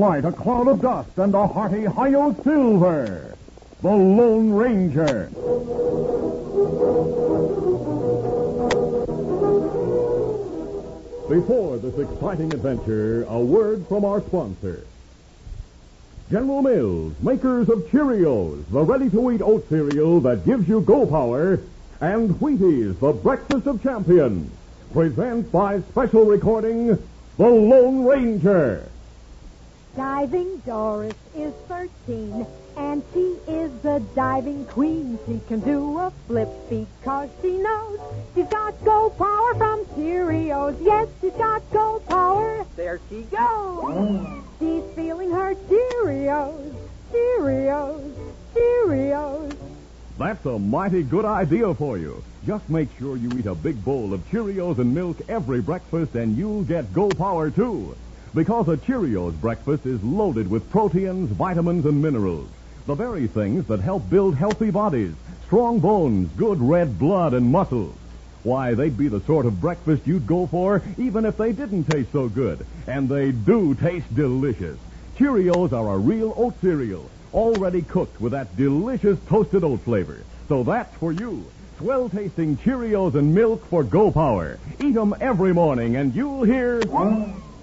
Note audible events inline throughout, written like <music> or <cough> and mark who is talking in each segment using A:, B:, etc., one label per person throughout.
A: light, a cloud of dust, and a hearty Hi-Yo Silver. The Lone Ranger. Before this exciting adventure, a word from our sponsor. General Mills, makers of Cheerios, the ready-to-eat oat cereal that gives you go power, and Wheaties, the breakfast of champions, present by special recording, The Lone Ranger.
B: Diving Doris is 13, and she is the diving queen. She can do a flip because she knows she's got go power from Cheerios. Yes, she's got go power. There she goes. She's feeling her Cheerios, Cheerios, Cheerios.
A: That's a mighty good idea for you. Just make sure you eat a big bowl of Cheerios and milk every breakfast, and you'll get Go Power too. Because a Cheerios breakfast is loaded with proteins, vitamins, and minerals. The very things that help build healthy bodies, strong bones, good red blood, and muscles. Why, they'd be the sort of breakfast you'd go for even if they didn't taste so good. And they do taste delicious. Cheerios are a real oat cereal, already cooked with that delicious toasted oat flavor. So that's for you. Swell tasting Cheerios and milk for Go Power. Eat 'em every morning and you'll hear.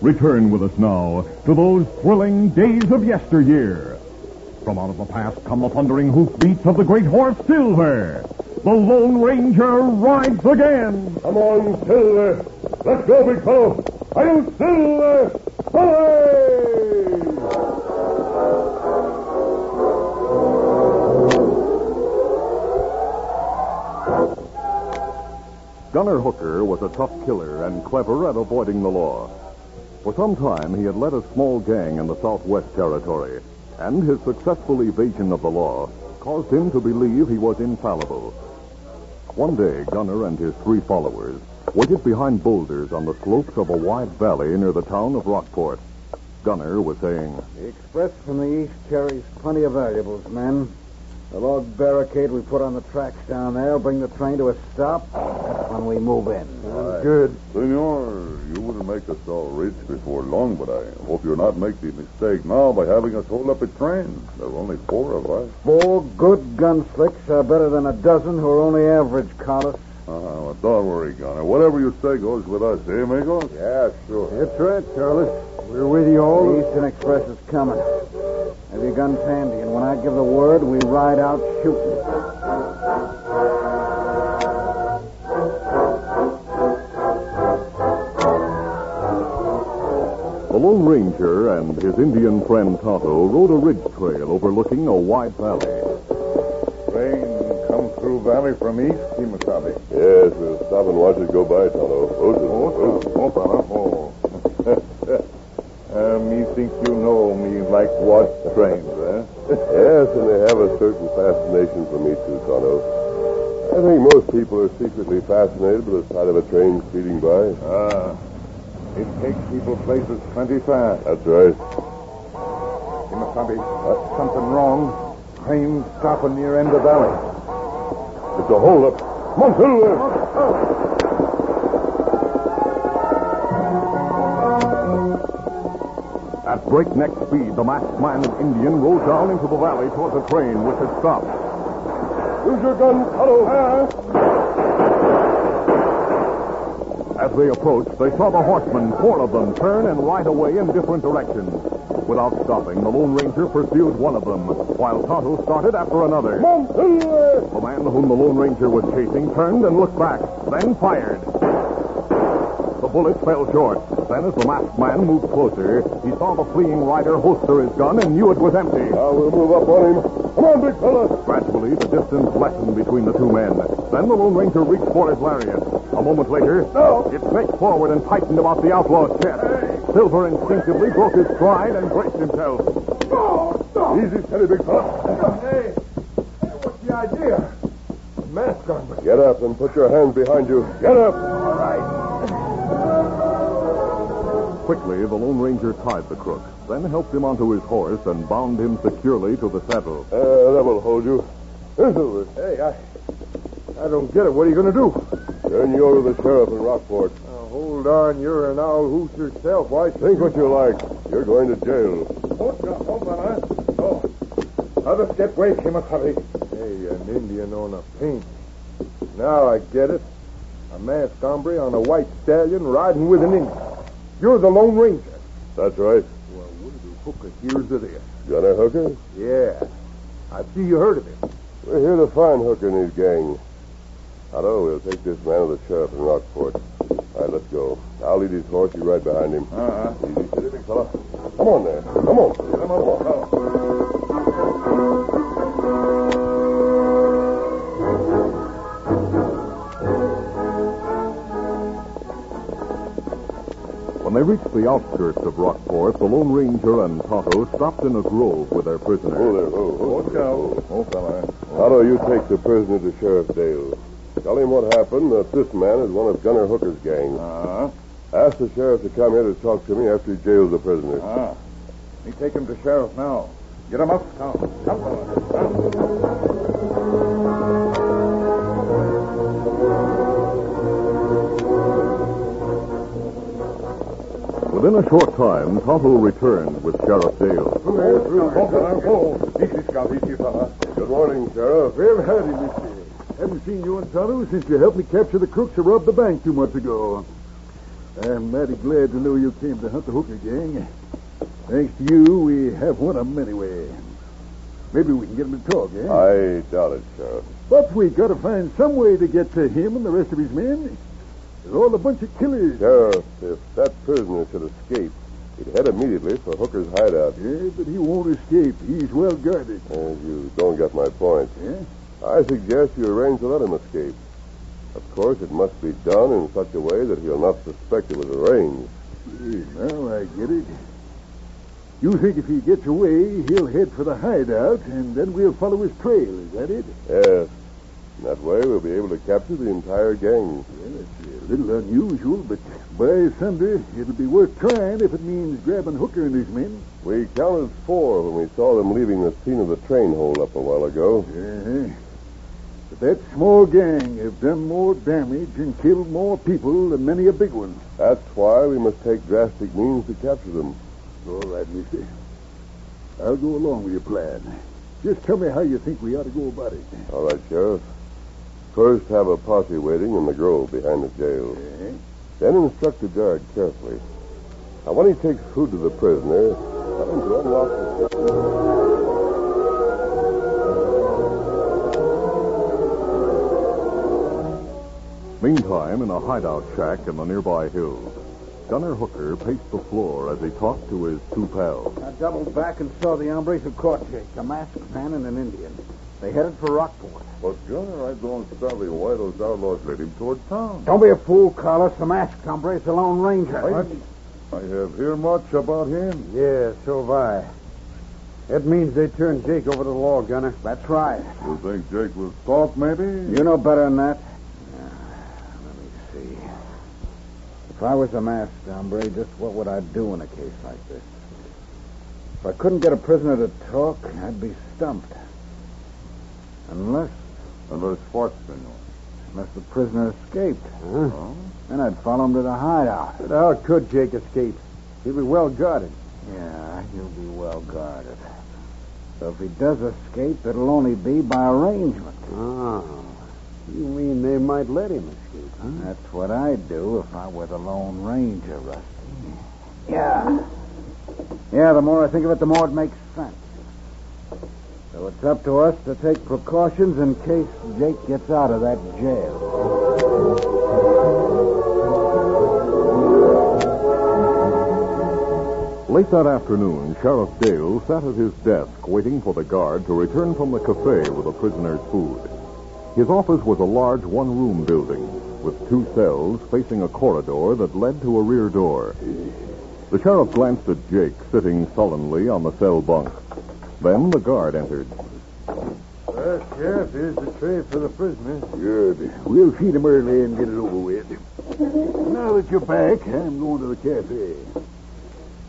A: Return with us now to those thrilling days of yesteryear. From out of the past come the thundering hoofbeats of the great horse Silver. The Lone Ranger rides again.
C: Come on, Silver. Let's go, big fellow. I'll Silver. Hooray!
A: Gunner Hooker was a tough killer and clever at avoiding the law. For some time, he had led a small gang in the Southwest Territory, and his successful evasion of the law caused him to believe he was infallible. One day, Gunner and his three followers waited behind boulders on the slopes of a wide valley near the town of Rockport. Gunner was saying,
D: The express from the east carries plenty of valuables, men. The log barricade we put on the tracks down there will bring the train to a stop when we move in.
C: Good. Senor, you will make us all rich before long, but I hope you're not making the mistake now by having us hold up a train. There are only four of us.
D: Four good gunslicks are better than a dozen who are only average, Carlos.
C: Uh, well, don't worry, Gunner. Whatever you say goes with us, eh, amigos? Yeah, sure.
D: That's right, Carlos. We're with you all. The Eastern Express is coming. Have your guns handy, and when I give the word, we ride out shooting.
A: And his Indian friend Tonto rode a ridge trail overlooking a wide valley.
C: Train come through valley from east, Kemo Sabe.
E: Yes, we'll stop and watch it go by, Tonto.
C: Oh, oh, fella. Oh. <laughs> uh, me think you know me like watch trains, eh? <laughs>
E: Yes, and they have a certain fascination for me, too, Tonto. I think most people are secretly fascinated with the sight of a train speeding by.
C: Ah, it takes people places plenty fast.
E: That's right.
C: Kemo Sabe, uh, something wrong. Train stopping near end of valley.
E: It's a holdup. On, Silver.
A: At breakneck speed, the masked man and Indian rode down into the valley toward the train, which had stopped.
E: Use your gun, Tonto.
A: As they approached, they saw the horsemen, four of them, turn and ride away in different directions. Without stopping, the Lone Ranger pursued one of them, while Tonto started after another. The man whom the Lone Ranger was chasing turned and looked back, then fired. The bullet fell short. Then, as the masked man moved closer, he saw the fleeing rider holster his gun and knew it was empty.
E: Now we'll move up on him.
A: The distance lessened between the two men. Then the Lone Ranger reached for his lariat. A moment later,
E: No.
A: it snaked forward and tightened about the outlaw's chest. Silver instinctively broke his stride and braced himself.
E: "oh, Easy, steady, big fella.
F: Hey, hey, what's the idea? Mask on me.
E: Get up and put your hands behind you. Get up.
F: All right.
A: Quickly, the Lone Ranger tied the crook, then helped him onto his horse and bound him securely to the saddle.
E: Uh, that will hold you. Here's.
F: Hey, I, I don't get it. What are you going to do?
E: Turn you over to the sheriff in Rockport.
F: Now, hold on. You're an owl hoot yourself. Why
E: Think what you like. You're going to jail.
F: Hold on, hold on? Oh. Let us get away, Kimakari. Hey, an Indian on a paint. Now I get it. A masked hombre on a white stallion riding with an Indian. You're the Lone Ranger.
E: That's right.
F: Well, where do Hooker hears of this?
E: Gunner Hooker?
F: Yeah. I see you heard of him.
E: We're here to find Hooker and his gang. Tonto, we'll take this man to the sheriff in Rockport. All right, let's go. I'll lead his horse. You ride behind him.
F: Uh-huh.
E: Easy, steady, big fella. Come on there. Come on. Come on.
A: When they reached the outskirts of Rockport, the Lone Ranger and Tonto stopped in a grove with their prisoner.
E: Oh, there. Oh, oh.
F: Watch out. Oh, fella.
E: Tonto, you take the prisoner to Sheriff Dale. Tell him what happened, that this man is one of Gunner Hooker's gang.
F: Uh-huh.
E: Ask the sheriff to come here to talk to me after he jails the prisoner.
F: Ah. Me take him to sheriff now. Get him up. Come. Come. Come.
A: A short time, Tonto returned with Sheriff Dale.
F: Easy, Scout. Easy, fella.
E: Good morning, Sheriff.
G: Well, howdy, mister. Haven't seen you and Tonto since you helped me capture the crooks who robbed the bank two months ago. I'm mighty glad to know you came to hunt the Hooker gang. Thanks to you, we have one of them anyway. Maybe we can get him to talk, eh?
E: I doubt it, Sheriff.
G: But we've gotta find some way to get to him and the rest of his men. They're all a bunch of killers.
E: Sheriff, if that prisoner should escape, he'd head immediately for Hooker's hideout.
G: Yeah, but he won't escape. He's well guarded.
E: Uh, you don't get my point.
G: Yeah?
E: I suggest you arrange to let him escape. Of course, it must be done in such a way that he'll not suspect it was arranged.
G: Yeah, now I get it. You think if he gets away, he'll head for the hideout, and then we'll follow his trail. Is that it?
E: Yes. That way, we'll be able to capture the entire gang.
G: Well, it's a little unusual, but by thunder, it'll be worth trying if it means grabbing Hooker and his men.
E: We counted four when we saw them leaving the scene of the train holdup a while ago.
G: Uh-huh. But that small gang have done more damage and killed more people than many a big one.
E: That's why we must take drastic means to capture them.
G: All right, mister. I'll go along with your plan. Just tell me how you think we ought to go about it.
E: All right, Sheriff. First, have a posse waiting in the grove behind the jail.
G: Uh-huh.
E: Then instruct the guard carefully. Now, when he takes food to the prisoner, tell him to unlock the...
A: Meantime, in a hideout shack in the nearby hills, Gunner Hooker paced the floor as he talked to his two pals.
D: I doubled back and saw the hombres who caught Jake, a masked man and an Indian. They headed for Rockport.
C: But, Gunner, I don't savvy why those outlaws led him toward town.
D: Don't be a fool, Carlos. The masked hombre is the Lone Ranger.
C: I, I have heard much about him.
F: Yeah, so have I. That means they turned Jake over to the law, Gunner.
D: That's right.
C: You think Jake was caught, maybe?
D: You know better than that. Uh, let me see. If I was a masked hombre, just what would I do in a case like this? If I couldn't get a prisoner to talk, I'd be stumped. Unless,
C: Unless what, senor?
D: unless the prisoner escaped.
C: Huh?
D: Then I'd follow him to the hideout.
F: But how could Jake escape? He'd be well guarded.
D: Yeah, he'll be well guarded. So if he does escape, it'll only be by arrangement.
F: Oh. You mean they might let him escape, huh?
D: That's what I'd do if I were the Lone Ranger, Rusty. Yeah. Yeah, the more I think of it, the more it makes sense. So it's up to us to take precautions in case Jake gets out of that jail.
A: Late that afternoon, Sheriff Dale sat at his desk waiting for the guard to return from the cafe with the prisoner's food. His office was a large one-room building with two cells facing a corridor that led to a rear door. The sheriff glanced at Jake sitting sullenly on the cell bunk. Then the guard entered.
F: Well, Sheriff, here's the tray for the prisoner.
G: Good. We'll feed him early and get it over with. Now that you're back, I'm going to the cafe.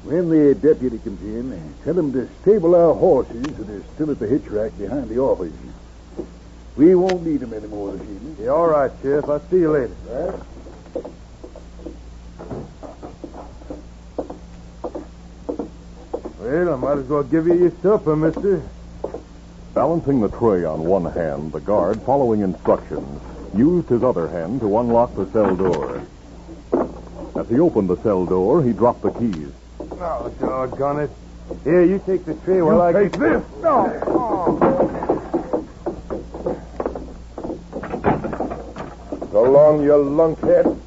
G: When the deputy comes in, tell him to stable our horses that are still at the hitch rack behind the office. We won't need them anymore this evening.
F: Yeah, all right, Sheriff. I'll see you later. Well, I might as well give you your supper, mister.
A: Balancing the tray on one hand, the guard, following instructions, used his other hand to unlock the cell door. As he opened the cell door, he dropped the keys.
F: Oh, doggone it. Here, you take the tray while I
G: take
F: get...
G: this. Oh.
F: So long, you lunkhead.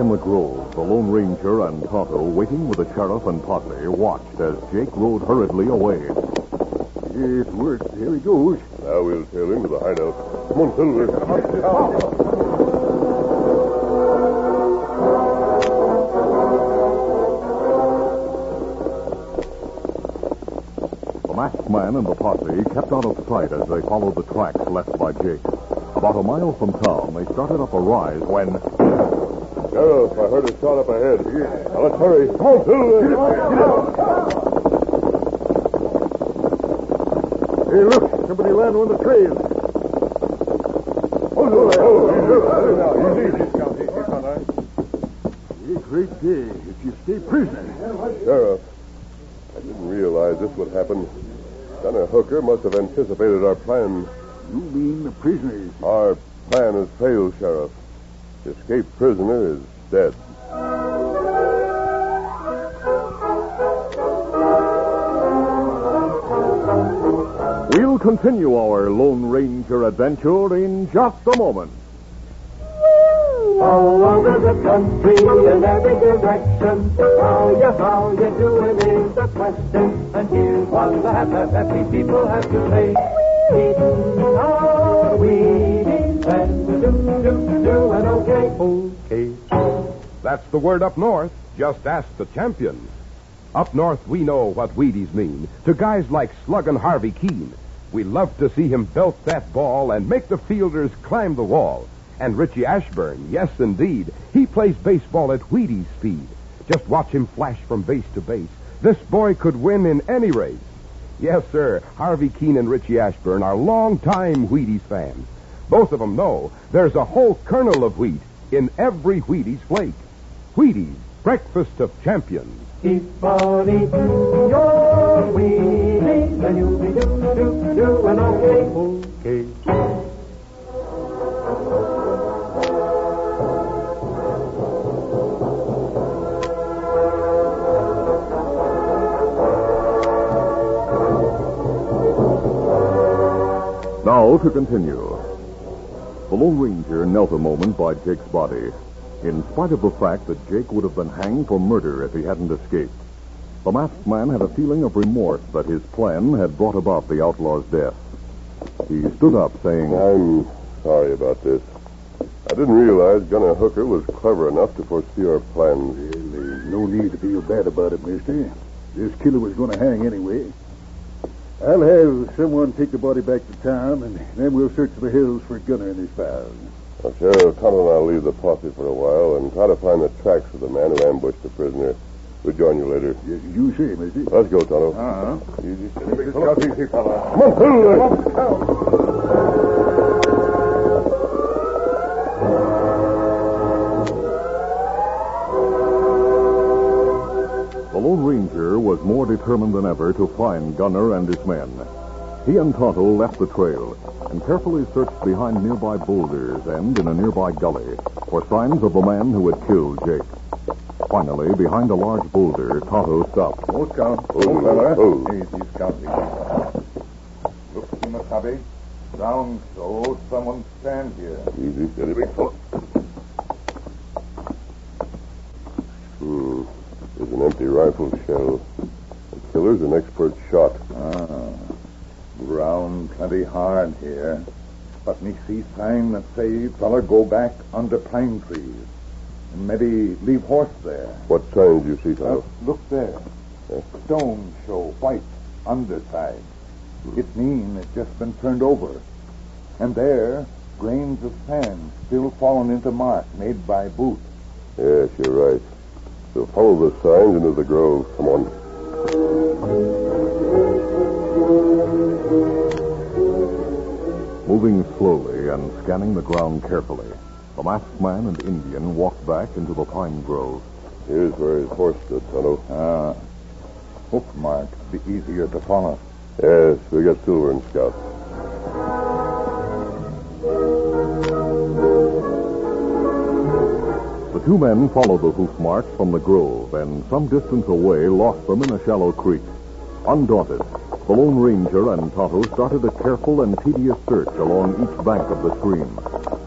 A: Back in the grove, the Lone Ranger and Tonto, waiting with the sheriff and Potley, watched as Jake rode hurriedly away.
G: It worked. Here he goes.
E: Now we'll tail him to the hideout. Come on, Silver.
A: The masked man and the posse kept out of sight as they followed the tracks left by Jake. About a mile from town, they started up a rise when
E: Sheriff, I heard a shot up ahead. Now let's hurry. Come on, Silver.
G: Hey, look. Somebody landed on the trail.
E: Oh, oh, easy.
G: A great day if you stay prisoner.
E: Sheriff, I didn't realize this would happen. Gunner Hooker must have anticipated our plan.
G: You mean the prisoners?
E: Our plan has failed, Sheriff. The escaped prisoner is dead.
A: we'll continue our Lone Ranger adventure in just a moment.
H: All over the country in every direction. How you, how you doing is the question. And here's what the happy, people have to say. Eating our Wheaties and do, do, do, and okay.
I: Okay. That's the word up north. Just ask the champions. Up north, we know what Wheaties mean. To guys like Slug and Harvey Kuenn. We love to see him belt that ball and make the fielders climb the wall. And Richie Ashburn, yes, indeed, he plays baseball at Wheaties speed. Just watch him flash from base to base. This boy could win in any race. Yes, sir, Harvey Kuenn and Richie Ashburn are longtime Wheaties fans. Both of them know there's a whole kernel of wheat in every Wheaties flake. Wheaties, breakfast of champions.
H: Keep on eating your Wheaties and you'll be do, do, do, and okay.
I: Okay.
A: Now to continue. The Lone Ranger knelt a moment by Jake's body, in spite of the fact that Jake would have been hanged for murder if he hadn't escaped. The masked man had a feeling of remorse that his plan had brought about the outlaw's death. He stood up, saying,
E: I'm sorry about this. I didn't realize Gunner Hooker was clever enough to foresee our plans.
G: Well, there's no need to feel bad about it, mister. This killer was going to hang anyway. I'll have someone take the body back to town, and then we'll search the hills for Gunner and his pals.
E: Now, Sheriff, Tonto and I'll leave the posse for a while and try to find the tracks of the man who ambushed the prisoner. We'll join you later.
G: Yes, you say, mister.
E: Let's go, Tonto.
G: Uh-huh.
E: Easy, steady. Come on, easy, fella. Come on, Silver.
A: Lone Ranger was more determined than ever to find Gunner and his men. He and Tonto left the trail and carefully searched behind nearby boulders and in a nearby gully for signs of the man who had killed Jake. Finally, behind a large boulder, Tonto stopped.
F: Oh, Scout.
E: Oh, fella. Oh.
F: Easy, Scout. Look, Kemo Sabe. Down so. Someone stand here.
E: Easy, steady. This was an empty rifle shell. The killer's an expert shot.
J: Ah, ground plenty hard here. But me see sign that say feller go back under pine trees. And maybe leave horse there.
E: What signs you see,
J: Uh, look there. Stone show white underside. It mean it just been turned over. And there, grains of sand still fallen into mark made by boot.
E: Yes, you're right. So follow the signs into the grove. Come on.
A: Moving slowly and scanning the ground carefully, the masked man and Indian walked back into the pine grove.
E: Here's where his horse stood, Tonto.
J: Ah, hoof mark be easier to follow.
E: Yes, we got Silver and Scout.
A: The two men followed the hoof marks from the grove and some distance away lost them in a shallow creek. Undaunted, the Lone Ranger and Tonto started a careful and tedious search along each bank of the stream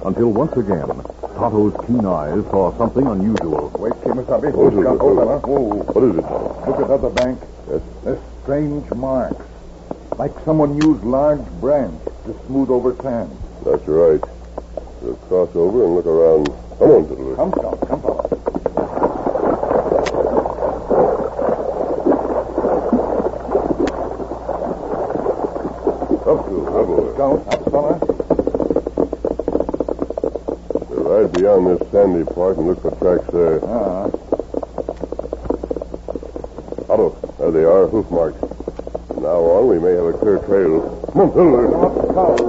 A: until once again Tonto's keen eyes saw something unusual.
J: Wait, Kemo Sabe.
E: What is it?
J: Hold on, huh? Whoa.
E: What is it, Tonto?
J: Look at other bank.
E: Yes.
J: There's strange marks. Like someone used large branch to smooth over sand.
E: That's right. We'll cross over and look around. Come on, Fiddler.
J: Come, Scout. Come, fella.
E: Up to it, up to it.
J: Scout, up, fella.
E: We'll ride beyond this sandy part and look for tracks there.
J: Ah,
E: Tonto, there they are, hoof marks. From now on, we may have a clear trail. Come on, Fiddler.
J: up, Scout.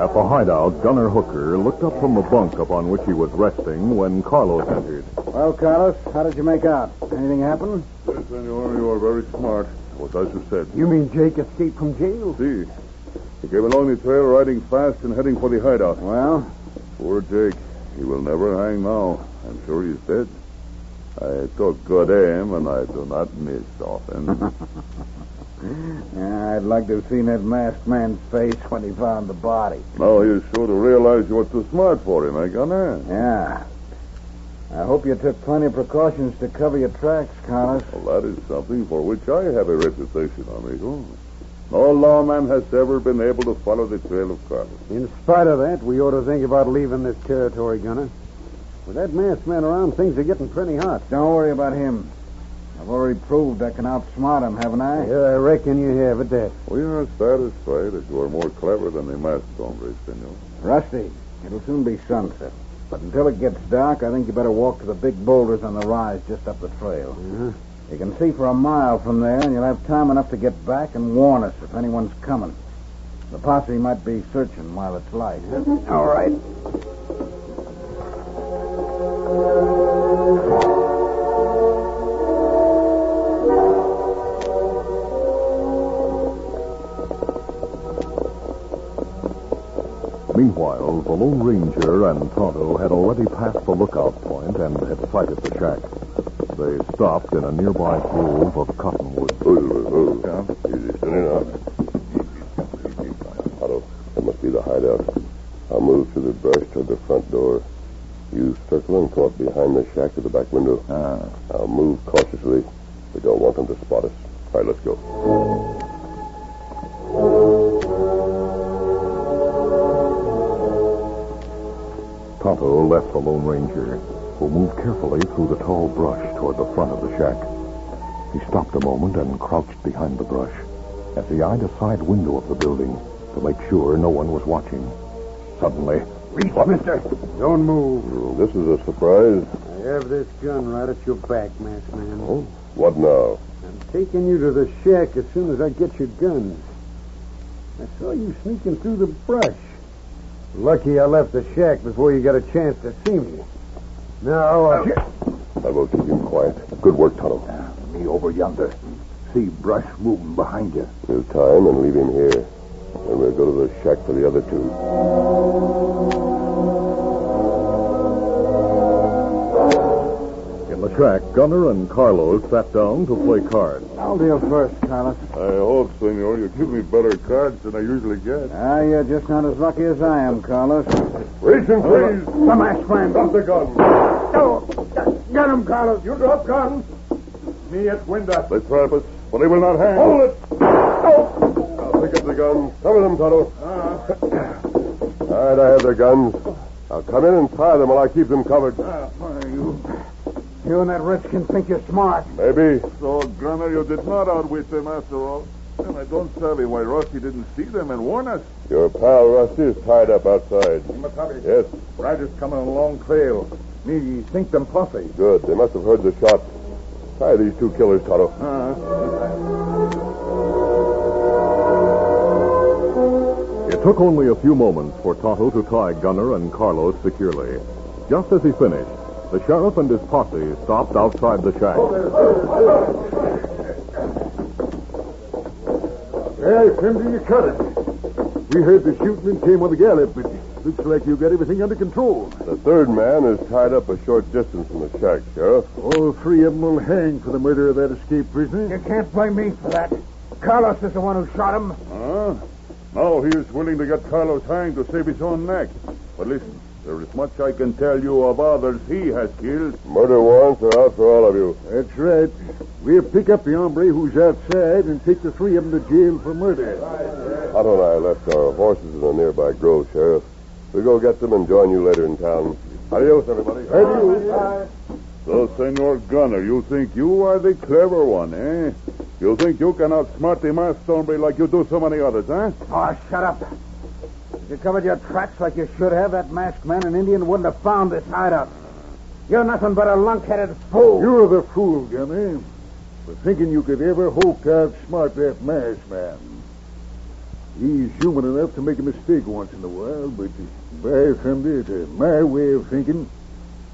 A: At the hideout, Gunner Hooker looked up from the bunk upon which he was resting when Carlos entered.
D: Well, Carlos, how did you make out? Anything happen?
J: Yes, senor, you are very smart. What as you said.
K: You mean Jake escaped from jail?
J: See, he came along the trail riding fast and heading for the hideout.
D: Well,
J: Poor Jake. He will never hang now. I'm sure he's dead. I took good aim, and I do not miss often. <laughs>
D: yeah, I'd like to have seen that masked man's face when he found the body.
J: now you sure to realize you were too smart for him, eh, Gunner?
D: Yeah. I hope you took plenty of precautions to cover your tracks, Carlos.
J: Well, that is something for which I have a reputation, amigo. No lawman has ever been able to follow the trail of Carlos.
K: In spite of that, we ought to think about leaving this territory, Gunner. With that masked man around, things are getting pretty hot.
D: Don't worry about him. I've already proved I can outsmart him, haven't I?
K: Yeah, I reckon you have at that.
J: We are satisfied that you are more clever than the masked hombre, senor.
D: Rusty, it'll soon be sunset. But until it gets dark, I think you better walk to the big boulders on the rise just up the trail.
K: Uh-huh.
D: You can see for a mile from there, and you'll have time enough to get back and warn us if anyone's coming. The posse might be searching while it's light.
K: All right.
A: Lone Ranger and Tonto had already passed the lookout point and had sighted the shack. They stopped in a nearby grove of cottonwoods.
E: Oh, oh. Easy, steady now. Tonto, that must be the hideout. I'll move through the brush toward the front door. You circle and come up behind the shack to the back window.
J: Ah.
E: I'll move cautiously. We don't want them to spot us. All right, let's go.
A: Left the Lone Ranger, who moved carefully through the tall brush toward the front of the shack. He stopped a moment and crouched behind the brush as he eyed a side window of the building to make sure no one was watching. Suddenly,
K: Reach, mister. Don't move.
E: Mm, This is a surprise.
K: I have this gun right at your back, masked man.
E: Oh, what now?
K: I'm taking you to the shack as soon as I get your guns. I saw you sneaking through the brush. Lucky I left the shack before you got a chance to see me. Now, uh,
E: I will keep him quiet. Good work, Tonto.
J: Me over yonder. See brush moving behind you.
E: We'll tie him and leave him here. Then we'll go to the shack for the other two.
A: In the shack, Gunner and Carlos sat down to play cards.
D: I'll deal first, Carlos.
C: I hope, senor, you give me better cards than I usually get.
D: Ah, you're just not as lucky as I am, Carlos.
C: Racing, please.
D: The masked man.
C: Drop the gun.
D: Oh, get him, Carlos.
C: You drop gun. Me at window. They trap us, but they will not hang. Hold it.
E: I'll pick up the guns. Cover them, Tonto. All right, I have their guns. I'll come in and fire them while I keep them covered.
D: Ah, fire you, you and that redskin think you're smart.
E: Maybe.
C: So, Gunner, you did not outwit them after all. And I don't savvy why Rusty didn't see them and warn us.
E: Your pal Rusty is tied up outside.
C: Matabi.
E: Yes,
C: Riders coming on a long trail. Me think them puffy.
E: good. They must have heard the shot. Tie these two killers, Tonto. Ah.
A: It took only a few moments for Tonto to tie Gunner and Carlos securely. Just as he finished, the sheriff and his posse stopped outside the shack.
G: Hey, Fimsy, you cut it. We heard the shooting and came on the gallop, but looks like you got everything under control.
E: The third man is tied up a short distance from the shack, Sheriff.
G: All three of them will hang for the murder of that escaped prisoner.
D: You can't blame me for that. Carlos is the one who shot him.
C: Huh? Now he is willing to get Carlos hanged to save his own neck. But listen, there is much I can tell you of others he has killed.
E: Murder warrants are out for all of you.
G: That's right. We'll pick up the hombre who's outside and take the three of them to jail for murder.
E: Tonto and I left our horses in a nearby grove, Sheriff. We'll go get them and join you later in town. Adios, everybody.
G: Adios.
C: So, Senor Gunner, you think you are the clever one, eh? You think you can outsmart the masked hombre like you do so many others, eh?
D: Oh, shut up. If you covered your tracks like you should have, that masked man and Indian wouldn't have found this hideout. You're nothing but a lunk-headed fool.
G: You're the fool, Jimmy, for thinking you could ever hope to outsmart that masked man. He's human enough to make a mistake once in a while, but by Sunday, to my way of thinking,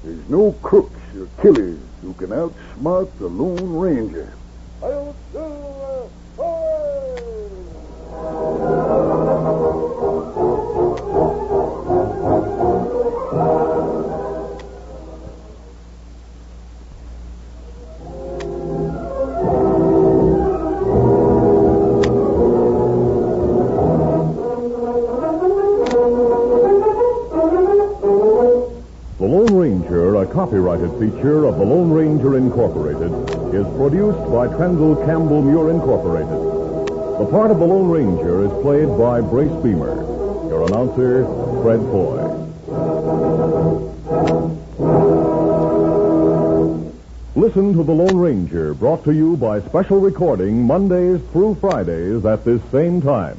G: there's no crooks or killers who can outsmart the Lone Ranger.
A: The copyrighted feature of the Lone Ranger Incorporated, is produced by Trendle Campbell Muir Incorporated. The part of the Lone Ranger is played by Brace Beemer. Your announcer, Fred Foy. Listen to The Lone Ranger, brought to you by special recording Mondays through Fridays at this same time.